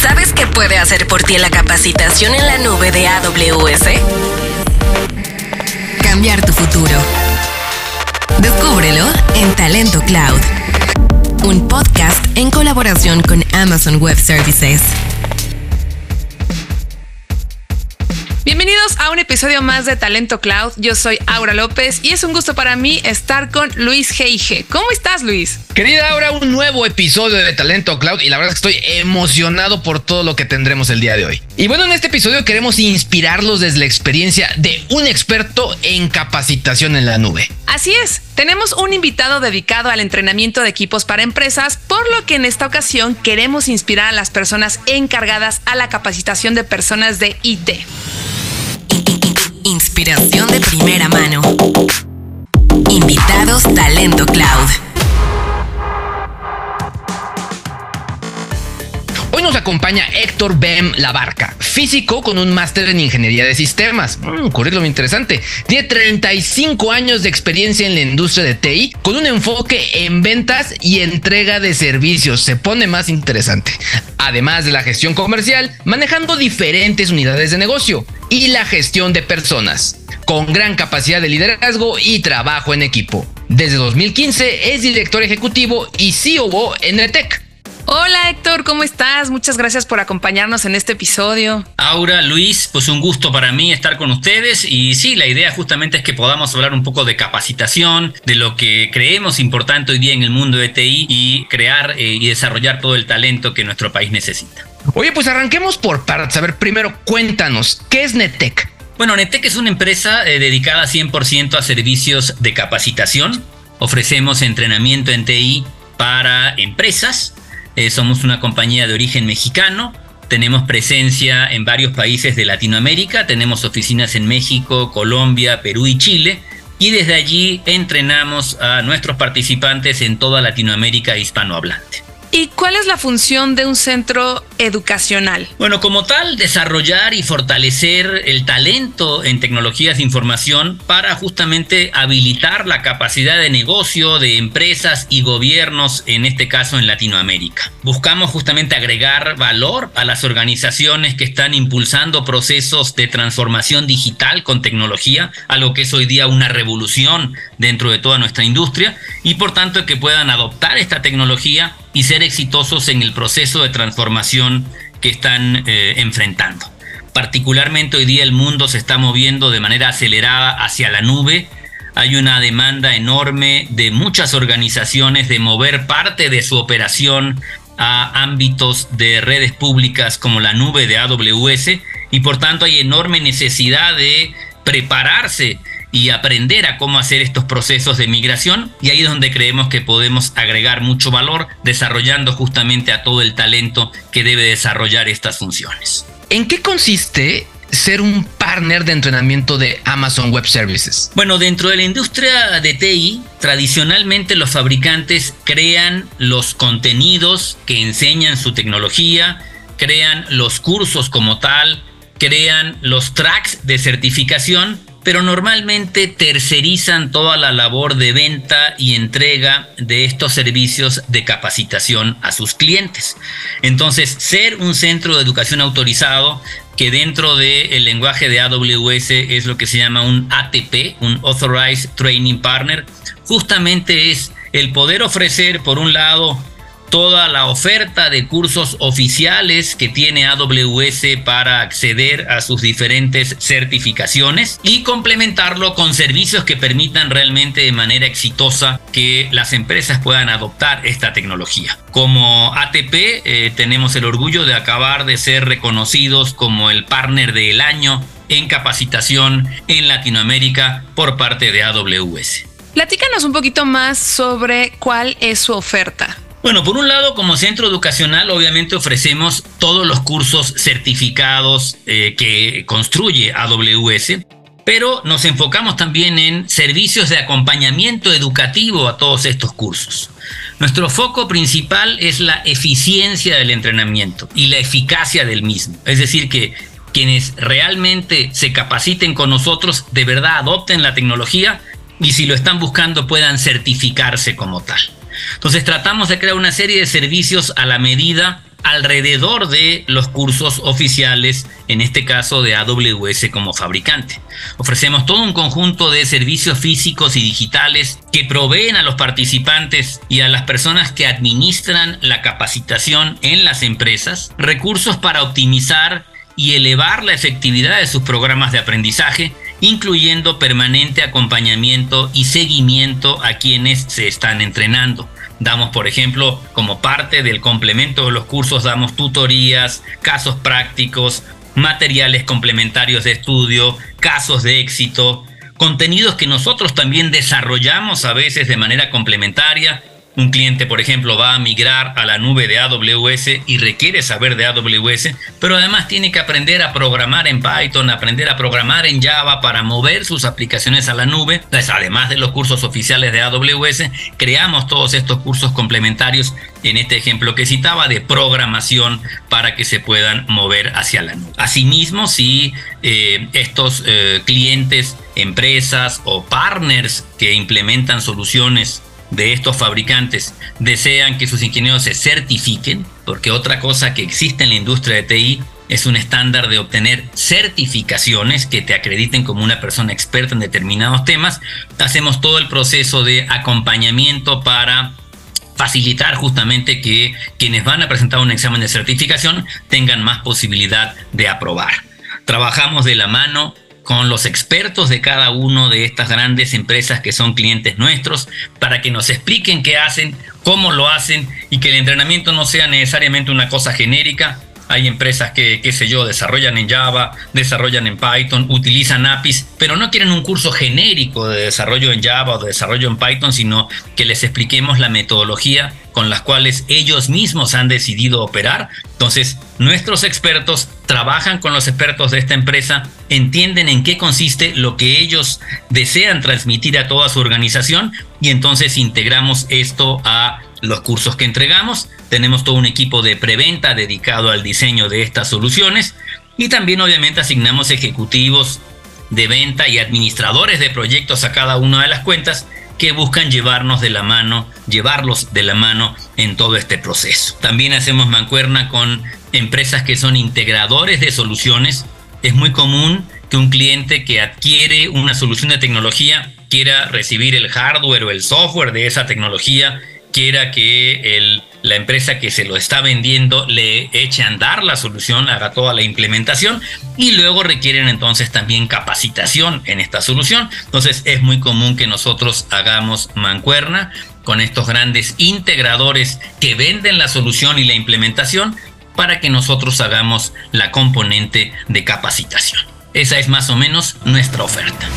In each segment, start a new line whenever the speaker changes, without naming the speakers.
¿Sabes qué puede hacer por ti la capacitación en la nube de AWS? Cambiar tu futuro. Descúbrelo en Talento Cloud, un podcast en colaboración con Amazon Web Services.
Bienvenidos a un episodio más de Talento Cloud. Yo soy Aura López y es un gusto para mí estar con Luis Geige. ¿Cómo estás, Luis?
Querida Aura, un nuevo episodio de Talento Cloud y la verdad es que estoy emocionado por todo lo que tendremos el día de hoy. Y bueno, en este episodio queremos inspirarlos desde la experiencia de un experto en capacitación en la nube.
Así es, tenemos un invitado dedicado al entrenamiento de equipos para empresas, por lo que en esta ocasión queremos inspirar a las personas encargadas a la capacitación de personas de IT.
Inspiración de primera mano. Invitados Talento Cloud.
Hoy nos acompaña Héctor Bem Labarca, físico con un máster en ingeniería de sistemas. Un mm, currículum interesante. Tiene 35 años de experiencia en la industria de TI con un enfoque en ventas y entrega de servicios. Se pone más interesante. Además de la gestión comercial, manejando diferentes unidades de negocio y la gestión de personas, con gran capacidad de liderazgo y trabajo en equipo. Desde 2015 es director ejecutivo y COO en ETEC
Hola Héctor, ¿cómo estás? Muchas gracias por acompañarnos en este episodio.
Aura, Luis, pues un gusto para mí estar con ustedes y sí, la idea justamente es que podamos hablar un poco de capacitación, de lo que creemos importante hoy día en el mundo de TI y crear eh, y desarrollar todo el talento que nuestro país necesita.
Oye, pues arranquemos por partes. A ver, primero cuéntanos, ¿qué es Netec?
Bueno, Netec es una empresa eh, dedicada 100% a servicios de capacitación. Ofrecemos entrenamiento en TI para empresas eh, somos una compañía de origen mexicano. Tenemos presencia en varios países de Latinoamérica. Tenemos oficinas en México, Colombia, Perú y Chile. Y desde allí entrenamos a nuestros participantes en toda Latinoamérica hispanohablante.
¿Y cuál es la función de un centro educacional?
Bueno, como tal, desarrollar y fortalecer el talento en tecnologías de información para justamente habilitar la capacidad de negocio de empresas y gobiernos, en este caso en Latinoamérica. Buscamos justamente agregar valor a las organizaciones que están impulsando procesos de transformación digital con tecnología, algo que es hoy día una revolución dentro de toda nuestra industria, y por tanto que puedan adoptar esta tecnología y ser exitosos en el proceso de transformación que están eh, enfrentando. Particularmente hoy día el mundo se está moviendo de manera acelerada hacia la nube. Hay una demanda enorme de muchas organizaciones de mover parte de su operación a ámbitos de redes públicas como la nube de AWS y por tanto hay enorme necesidad de prepararse y aprender a cómo hacer estos procesos de migración y ahí es donde creemos que podemos agregar mucho valor desarrollando justamente a todo el talento que debe desarrollar estas funciones.
¿En qué consiste ser un partner de entrenamiento de Amazon Web Services?
Bueno, dentro de la industria de TI, tradicionalmente los fabricantes crean los contenidos que enseñan su tecnología, crean los cursos como tal, crean los tracks de certificación pero normalmente tercerizan toda la labor de venta y entrega de estos servicios de capacitación a sus clientes. Entonces, ser un centro de educación autorizado que dentro del lenguaje de AWS es lo que se llama un ATP, un Authorized Training Partner, justamente es el poder ofrecer, por un lado, toda la oferta de cursos oficiales que tiene AWS para acceder a sus diferentes certificaciones y complementarlo con servicios que permitan realmente de manera exitosa que las empresas puedan adoptar esta tecnología. Como ATP eh, tenemos el orgullo de acabar de ser reconocidos como el partner del año en capacitación en Latinoamérica por parte de AWS.
Platícanos un poquito más sobre cuál es su oferta.
Bueno, por un lado, como centro educacional, obviamente ofrecemos todos los cursos certificados eh, que construye AWS, pero nos enfocamos también en servicios de acompañamiento educativo a todos estos cursos. Nuestro foco principal es la eficiencia del entrenamiento y la eficacia del mismo. Es decir, que quienes realmente se capaciten con nosotros de verdad adopten la tecnología y si lo están buscando puedan certificarse como tal. Entonces tratamos de crear una serie de servicios a la medida alrededor de los cursos oficiales, en este caso de AWS como fabricante. Ofrecemos todo un conjunto de servicios físicos y digitales que proveen a los participantes y a las personas que administran la capacitación en las empresas recursos para optimizar y elevar la efectividad de sus programas de aprendizaje, incluyendo permanente acompañamiento y seguimiento a quienes se están entrenando. Damos, por ejemplo, como parte del complemento de los cursos, damos tutorías, casos prácticos, materiales complementarios de estudio, casos de éxito, contenidos que nosotros también desarrollamos a veces de manera complementaria un cliente, por ejemplo, va a migrar a la nube de AWS y requiere saber de AWS, pero además tiene que aprender a programar en Python, aprender a programar en Java para mover sus aplicaciones a la nube. Entonces, además de los cursos oficiales de AWS, creamos todos estos cursos complementarios en este ejemplo que citaba de programación para que se puedan mover hacia la nube. Asimismo, si eh, estos eh, clientes, empresas o partners que implementan soluciones de estos fabricantes desean que sus ingenieros se certifiquen, porque otra cosa que existe en la industria de TI es un estándar de obtener certificaciones que te acrediten como una persona experta en determinados temas. Hacemos todo el proceso de acompañamiento para facilitar justamente que quienes van a presentar un examen de certificación tengan más posibilidad de aprobar. Trabajamos de la mano con los expertos de cada una de estas grandes empresas que son clientes nuestros para que nos expliquen qué hacen, cómo lo hacen y que el entrenamiento no sea necesariamente una cosa genérica. Hay empresas que, qué sé yo, desarrollan en Java, desarrollan en Python, utilizan APIs, pero no quieren un curso genérico de desarrollo en Java o de desarrollo en Python, sino que les expliquemos la metodología con las cuales ellos mismos han decidido operar. Entonces, nuestros expertos trabajan con los expertos de esta empresa, entienden en qué consiste lo que ellos desean transmitir a toda su organización y entonces integramos esto a los cursos que entregamos. Tenemos todo un equipo de preventa dedicado al diseño de estas soluciones y también obviamente asignamos ejecutivos de venta y administradores de proyectos a cada una de las cuentas que buscan llevarnos de la mano, llevarlos de la mano en todo este proceso. También hacemos mancuerna con empresas que son integradores de soluciones. Es muy común que un cliente que adquiere una solución de tecnología quiera recibir el hardware o el software de esa tecnología, quiera que el la empresa que se lo está vendiendo le eche a andar la solución, haga toda la implementación y luego requieren entonces también capacitación en esta solución. Entonces es muy común que nosotros hagamos mancuerna con estos grandes integradores que venden la solución y la implementación para que nosotros hagamos la componente de capacitación. Esa es más o menos nuestra oferta.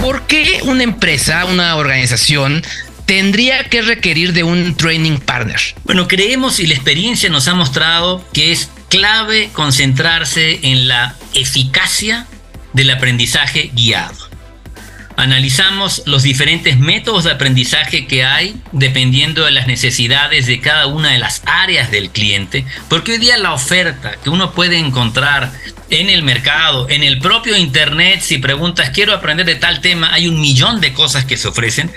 ¿Por qué una empresa, una organización tendría que requerir de un training partner?
Bueno, creemos y la experiencia nos ha mostrado que es clave concentrarse en la eficacia del aprendizaje guiado. Analizamos los diferentes métodos de aprendizaje que hay dependiendo de las necesidades de cada una de las áreas del cliente, porque hoy día la oferta que uno puede encontrar en el mercado, en el propio Internet, si preguntas, quiero aprender de tal tema, hay un millón de cosas que se ofrecen,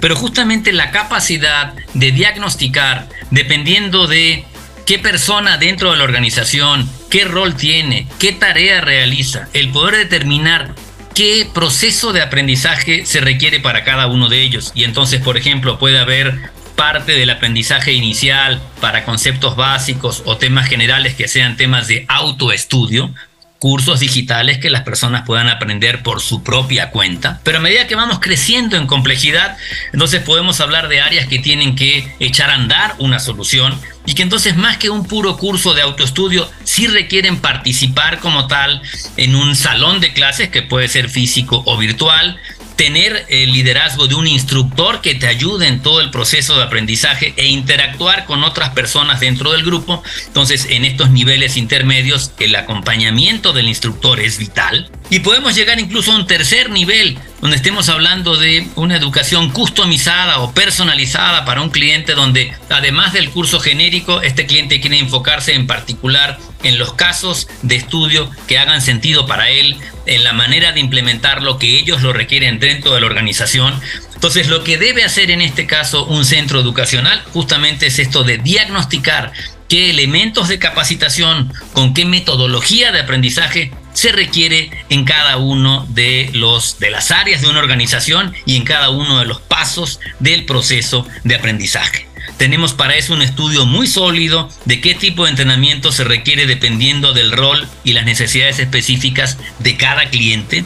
pero justamente la capacidad de diagnosticar, dependiendo de qué persona dentro de la organización, qué rol tiene, qué tarea realiza, el poder determinar qué proceso de aprendizaje se requiere para cada uno de ellos. Y entonces, por ejemplo, puede haber parte del aprendizaje inicial para conceptos básicos o temas generales que sean temas de autoestudio, cursos digitales que las personas puedan aprender por su propia cuenta. Pero a medida que vamos creciendo en complejidad, entonces podemos hablar de áreas que tienen que echar a andar una solución y que entonces más que un puro curso de autoestudio, sí requieren participar como tal en un salón de clases que puede ser físico o virtual, tener el liderazgo de un instructor que te ayude en todo el proceso de aprendizaje e interactuar con otras personas dentro del grupo. Entonces, en estos niveles intermedios, el acompañamiento del instructor es vital. Y podemos llegar incluso a un tercer nivel, donde estemos hablando de una educación customizada o personalizada para un cliente, donde además del curso genérico, este cliente quiere enfocarse en particular en los casos de estudio que hagan sentido para él, en la manera de implementar lo que ellos lo requieren dentro de la organización, Entonces, lo que debe hacer en este caso un centro educacional justamente es esto de diagnosticar qué elementos de capacitación, con qué metodología de aprendizaje se requiere en cada uno de los de las áreas de una organización y en cada uno de los pasos del proceso de aprendizaje. Tenemos para eso un estudio muy sólido de qué tipo de entrenamiento se requiere dependiendo del rol y las necesidades específicas de cada cliente.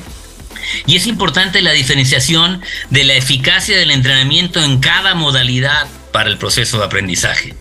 Y es importante la diferenciación de la eficacia del entrenamiento en cada modalidad para el proceso de aprendizaje.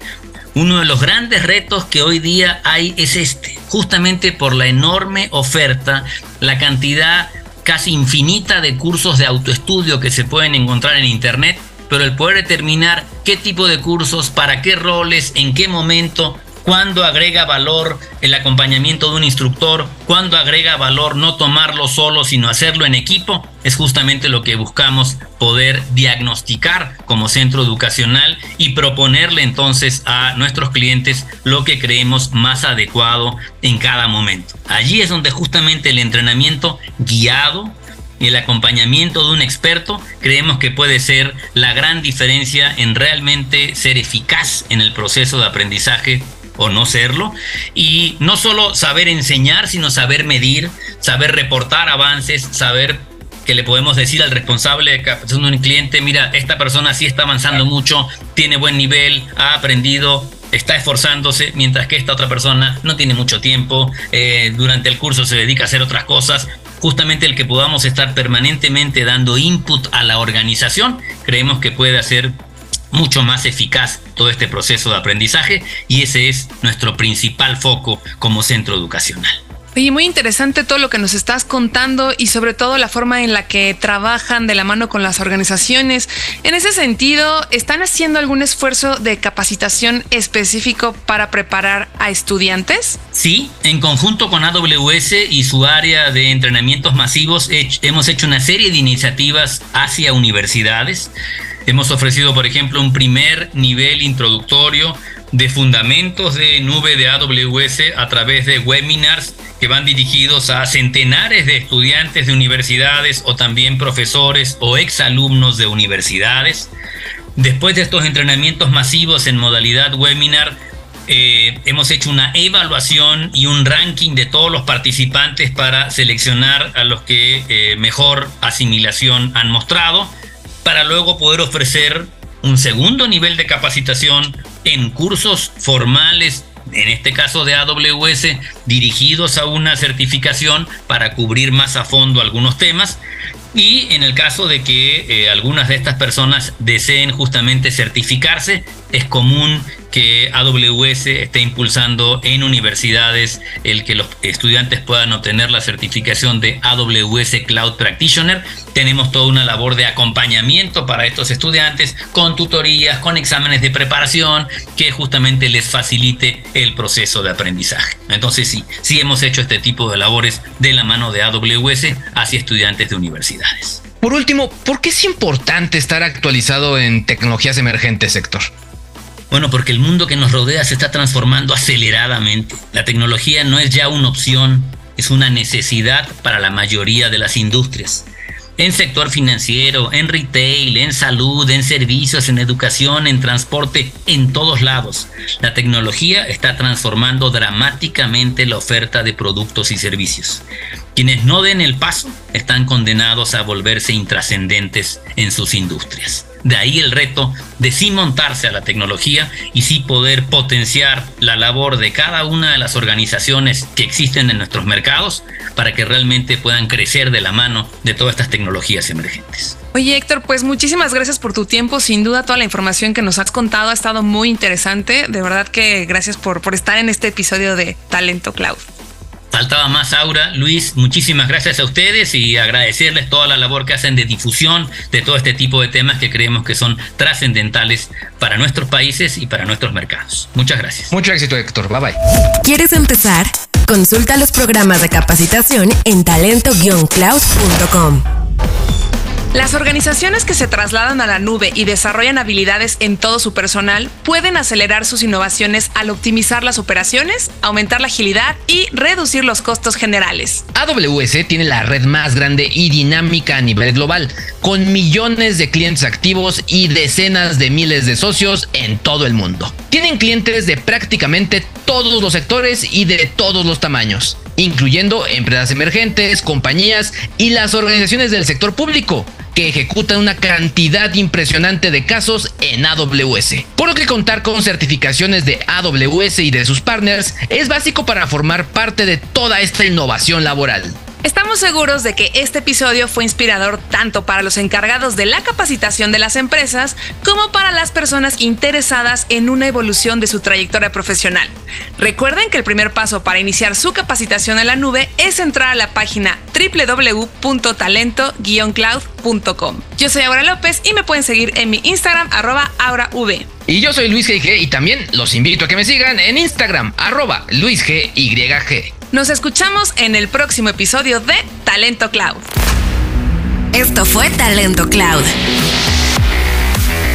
Uno de los grandes retos que hoy día hay es este, justamente por la enorme oferta, la cantidad casi infinita de cursos de autoestudio que se pueden encontrar en Internet pero el poder determinar qué tipo de cursos, para qué roles, en qué momento, cuándo agrega valor el acompañamiento de un instructor, cuándo agrega valor no tomarlo solo, sino hacerlo en equipo, es justamente lo que buscamos poder diagnosticar como centro educacional y proponerle entonces a nuestros clientes lo que creemos más adecuado en cada momento. Allí es donde justamente el entrenamiento guiado, y el acompañamiento de un experto creemos que puede ser la gran diferencia en realmente ser eficaz en el proceso de aprendizaje o no serlo. Y no solo saber enseñar, sino saber medir, saber reportar avances, saber que le podemos decir al responsable de capacitación de un cliente, mira, esta persona sí está avanzando mucho, tiene buen nivel, ha aprendido, está esforzándose, mientras que esta otra persona no tiene mucho tiempo, eh, durante el curso se dedica a hacer otras cosas justamente el que podamos estar permanentemente dando input a la organización, creemos que puede hacer mucho más eficaz todo este proceso de aprendizaje y ese es nuestro principal foco como centro educacional.
Oye, muy interesante todo lo que nos estás contando y sobre todo la forma en la que trabajan de la mano con las organizaciones. En ese sentido, ¿están haciendo algún esfuerzo de capacitación específico para preparar a estudiantes?
Sí, en conjunto con AWS y su área de entrenamientos masivos hemos hecho una serie de iniciativas hacia universidades. Hemos ofrecido, por ejemplo, un primer nivel introductorio de fundamentos de nube de AWS a través de webinars que van dirigidos a centenares de estudiantes de universidades o también profesores o exalumnos de universidades. Después de estos entrenamientos masivos en modalidad webinar, eh, hemos hecho una evaluación y un ranking de todos los participantes para seleccionar a los que eh, mejor asimilación han mostrado, para luego poder ofrecer un segundo nivel de capacitación en cursos formales en este caso de AWS, dirigidos a una certificación para cubrir más a fondo algunos temas. Y en el caso de que eh, algunas de estas personas deseen justamente certificarse, es común que AWS esté impulsando en universidades el que los estudiantes puedan obtener la certificación de AWS Cloud Practitioner. Tenemos toda una labor de acompañamiento para estos estudiantes con tutorías, con exámenes de preparación que justamente les facilite el proceso de aprendizaje. Entonces sí, sí hemos hecho este tipo de labores de la mano de AWS hacia estudiantes de universidades.
Por último, ¿por qué es importante estar actualizado en tecnologías emergentes, sector?
Bueno, porque el mundo que nos rodea se está transformando aceleradamente. La tecnología no es ya una opción, es una necesidad para la mayoría de las industrias. En sector financiero, en retail, en salud, en servicios, en educación, en transporte, en todos lados. La tecnología está transformando dramáticamente la oferta de productos y servicios. Quienes no den el paso están condenados a volverse intrascendentes en sus industrias. De ahí el reto de sí montarse a la tecnología y sí poder potenciar la labor de cada una de las organizaciones que existen en nuestros mercados para que realmente puedan crecer de la mano de todas estas tecnologías emergentes.
Oye Héctor, pues muchísimas gracias por tu tiempo. Sin duda toda la información que nos has contado ha estado muy interesante. De verdad que gracias por, por estar en este episodio de Talento Cloud.
Faltaba más, Aura. Luis, muchísimas gracias a ustedes y agradecerles toda la labor que hacen de difusión de todo este tipo de temas que creemos que son trascendentales para nuestros países y para nuestros mercados. Muchas gracias.
Mucho éxito, Héctor. Bye bye.
¿Quieres empezar? Consulta los programas de capacitación en talento-cloud.com.
Las organizaciones que se trasladan a la nube y desarrollan habilidades en todo su personal pueden acelerar sus innovaciones al optimizar las operaciones, aumentar la agilidad y reducir los costos generales.
AWS tiene la red más grande y dinámica a nivel global, con millones de clientes activos y decenas de miles de socios en todo el mundo. Tienen clientes de prácticamente todos los sectores y de todos los tamaños, incluyendo empresas emergentes, compañías y las organizaciones del sector público que ejecutan una cantidad impresionante de casos en AWS. Por lo que contar con certificaciones de AWS y de sus partners es básico para formar parte de toda esta innovación laboral.
Estamos seguros de que este episodio fue inspirador tanto para los encargados de la capacitación de las empresas como para las personas interesadas en una evolución de su trayectoria profesional. Recuerden que el primer paso para iniciar su capacitación en la nube es entrar a la página www.talento-cloud.com. Yo soy Aura López y me pueden seguir en mi Instagram arroba AuraV.
Y yo soy Luis GG y también los invito a que me sigan en Instagram arroba LuisGYG.
Nos escuchamos en el próximo episodio de Talento Cloud.
Esto fue Talento Cloud.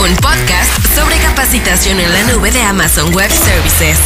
Un podcast sobre capacitación en la nube de Amazon Web Services.